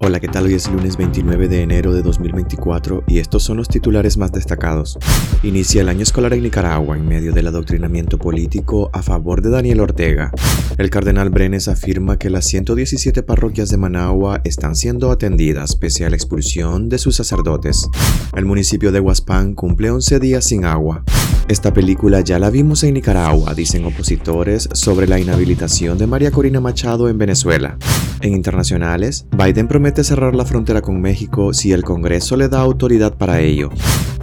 Hola, ¿qué tal? Hoy es lunes 29 de enero de 2024 y estos son los titulares más destacados. Inicia el año escolar en Nicaragua en medio del adoctrinamiento político a favor de Daniel Ortega. El cardenal Brenes afirma que las 117 parroquias de Managua están siendo atendidas pese a la expulsión de sus sacerdotes. El municipio de Huaspán cumple 11 días sin agua. Esta película ya la vimos en Nicaragua, dicen opositores, sobre la inhabilitación de María Corina Machado en Venezuela. En internacionales, Biden promete cerrar la frontera con México si el Congreso le da autoridad para ello.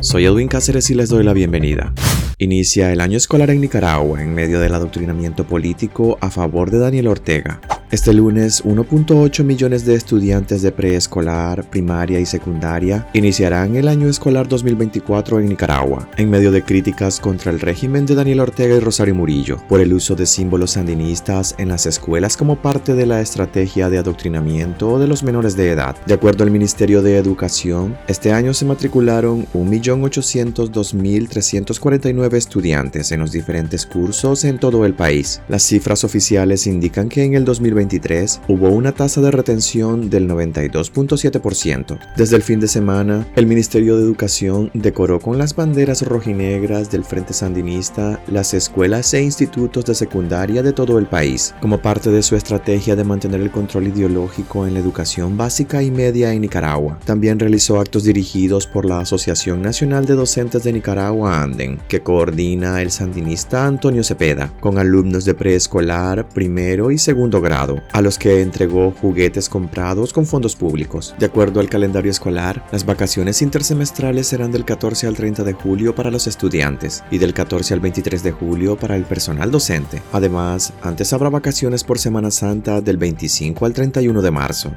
Soy Edwin Cáceres y les doy la bienvenida. Inicia el año escolar en Nicaragua en medio del adoctrinamiento político a favor de Daniel Ortega. Este lunes, 1.8 millones de estudiantes de preescolar, primaria y secundaria iniciarán el año escolar 2024 en Nicaragua, en medio de críticas contra el régimen de Daniel Ortega y Rosario Murillo por el uso de símbolos sandinistas en las escuelas como parte de la estrategia de adoctrinamiento de los menores de edad. De acuerdo al Ministerio de Educación, este año se matricularon 1.802.349 estudiantes en los diferentes cursos en todo el país. Las cifras oficiales indican que en el 2024 2023 hubo una tasa de retención del 92.7%. Desde el fin de semana, el Ministerio de Educación decoró con las banderas rojinegras del Frente Sandinista las escuelas e institutos de secundaria de todo el país, como parte de su estrategia de mantener el control ideológico en la educación básica y media en Nicaragua. También realizó actos dirigidos por la Asociación Nacional de Docentes de Nicaragua Anden, que coordina el sandinista Antonio Cepeda, con alumnos de preescolar, primero y segundo grado a los que entregó juguetes comprados con fondos públicos. De acuerdo al calendario escolar, las vacaciones intersemestrales serán del 14 al 30 de julio para los estudiantes y del 14 al 23 de julio para el personal docente. Además, antes habrá vacaciones por Semana Santa del 25 al 31 de marzo.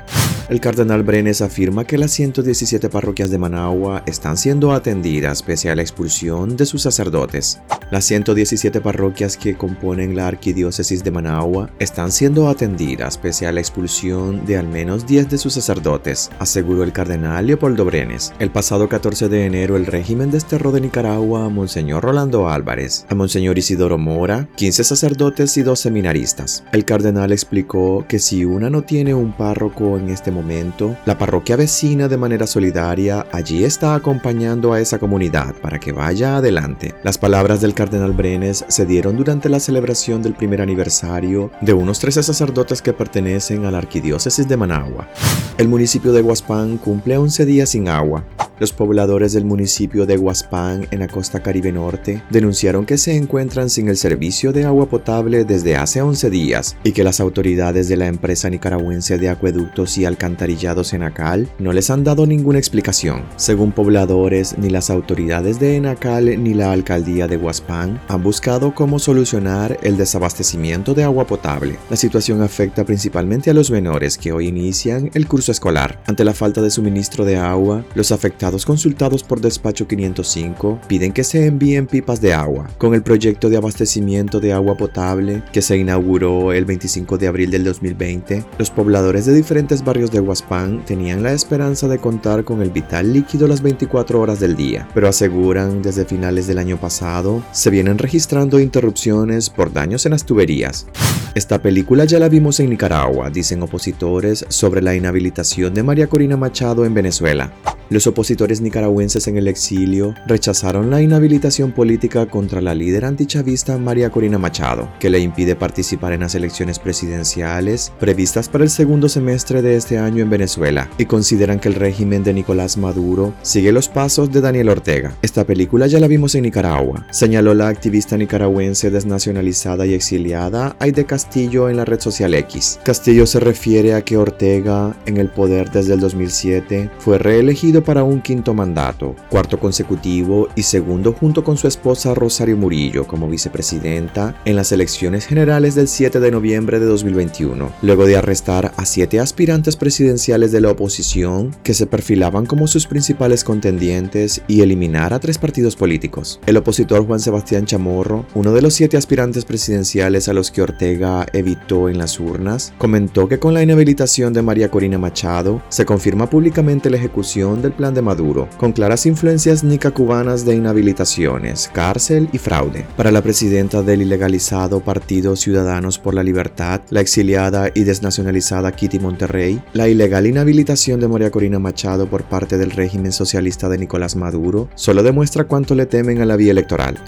El cardenal Brenes afirma que las 117 parroquias de Managua están siendo atendidas pese a la expulsión de sus sacerdotes. Las 117 parroquias que componen la arquidiócesis de Managua están siendo atendidas pese a la expulsión de al menos 10 de sus sacerdotes, aseguró el cardenal Leopoldo Brenes. El pasado 14 de enero el régimen desterró de Nicaragua a Monseñor Rolando Álvarez, a Monseñor Isidoro Mora, 15 sacerdotes y dos seminaristas. El cardenal explicó que si una no tiene un párroco en este momento, momento, la parroquia vecina de manera solidaria allí está acompañando a esa comunidad para que vaya adelante. Las palabras del cardenal Brenes se dieron durante la celebración del primer aniversario de unos 13 sacerdotes que pertenecen a la arquidiócesis de Managua. El municipio de Guaspán cumple 11 días sin agua. Los pobladores del municipio de Huaspán, en la costa caribe norte, denunciaron que se encuentran sin el servicio de agua potable desde hace 11 días y que las autoridades de la empresa nicaragüense de acueductos y alcantarillados Enacal no les han dado ninguna explicación. Según pobladores, ni las autoridades de Enacal ni la alcaldía de Huaspán han buscado cómo solucionar el desabastecimiento de agua potable. La situación afecta principalmente a los menores que hoy inician el curso escolar. Ante la falta de suministro de agua, los afectados consultados por Despacho 505 piden que se envíen pipas de agua. Con el proyecto de abastecimiento de agua potable que se inauguró el 25 de abril del 2020, los pobladores de diferentes barrios de Huaspán tenían la esperanza de contar con el vital líquido las 24 horas del día, pero aseguran desde finales del año pasado se vienen registrando interrupciones por daños en las tuberías. Esta película ya la vimos en Nicaragua, dicen opositores sobre la inhabilitación de María Corina Machado en Venezuela. Los opositores nicaragüenses en el exilio rechazaron la inhabilitación política contra la líder antichavista María Corina Machado, que le impide participar en las elecciones presidenciales previstas para el segundo semestre de este año en Venezuela, y consideran que el régimen de Nicolás Maduro sigue los pasos de Daniel Ortega. Esta película ya la vimos en Nicaragua, señaló la activista nicaragüense desnacionalizada y exiliada Aide Castillo en la red social X. Castillo se refiere a que Ortega, en el poder desde el 2007, fue reelegido para un quinto mandato, cuarto consecutivo y segundo junto con su esposa Rosario Murillo como vicepresidenta en las elecciones generales del 7 de noviembre de 2021, luego de arrestar a siete aspirantes presidenciales de la oposición que se perfilaban como sus principales contendientes y eliminar a tres partidos políticos. El opositor Juan Sebastián Chamorro, uno de los siete aspirantes presidenciales a los que Ortega evitó en las urnas, comentó que con la inhabilitación de María Corina Machado se confirma públicamente la ejecución de del plan de Maduro, con claras influencias nica-cubanas de inhabilitaciones, cárcel y fraude. Para la presidenta del ilegalizado Partido Ciudadanos por la Libertad, la exiliada y desnacionalizada Kitty Monterrey, la ilegal inhabilitación de María Corina Machado por parte del régimen socialista de Nicolás Maduro solo demuestra cuánto le temen a la vía electoral.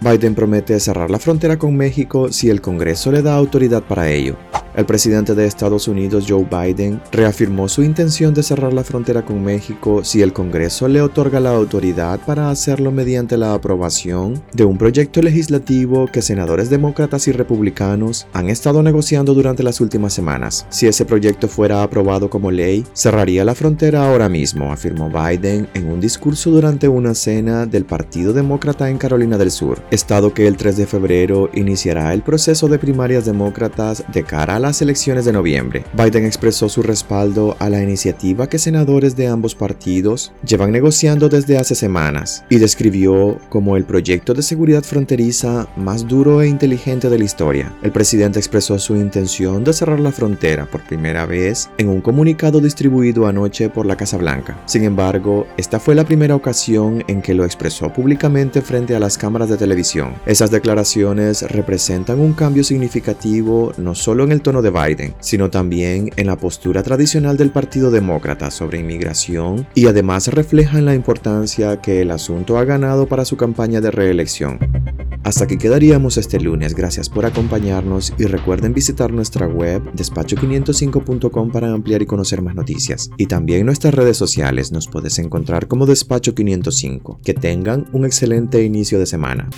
Biden promete cerrar la frontera con México si el Congreso le da autoridad para ello. El presidente de Estados Unidos, Joe Biden, reafirmó su intención de cerrar la frontera con México si el Congreso le otorga la autoridad para hacerlo mediante la aprobación de un proyecto legislativo que senadores demócratas y republicanos han estado negociando durante las últimas semanas. Si ese proyecto fuera aprobado como ley, cerraría la frontera ahora mismo, afirmó Biden en un discurso durante una cena del Partido Demócrata en Carolina del Sur, estado que el 3 de febrero iniciará el proceso de primarias demócratas de cara a las elecciones de noviembre. Biden expresó su respaldo a la iniciativa que senadores de ambos partidos llevan negociando desde hace semanas y describió como el proyecto de seguridad fronteriza más duro e inteligente de la historia. El presidente expresó su intención de cerrar la frontera por primera vez en un comunicado distribuido anoche por la Casa Blanca. Sin embargo, esta fue la primera ocasión en que lo expresó públicamente frente a las cámaras de televisión. Esas declaraciones representan un cambio significativo no solo en el de Biden, sino también en la postura tradicional del Partido Demócrata sobre inmigración y además reflejan la importancia que el asunto ha ganado para su campaña de reelección. Hasta aquí quedaríamos este lunes, gracias por acompañarnos y recuerden visitar nuestra web despacho505.com para ampliar y conocer más noticias. Y también nuestras redes sociales nos puedes encontrar como despacho505. Que tengan un excelente inicio de semana.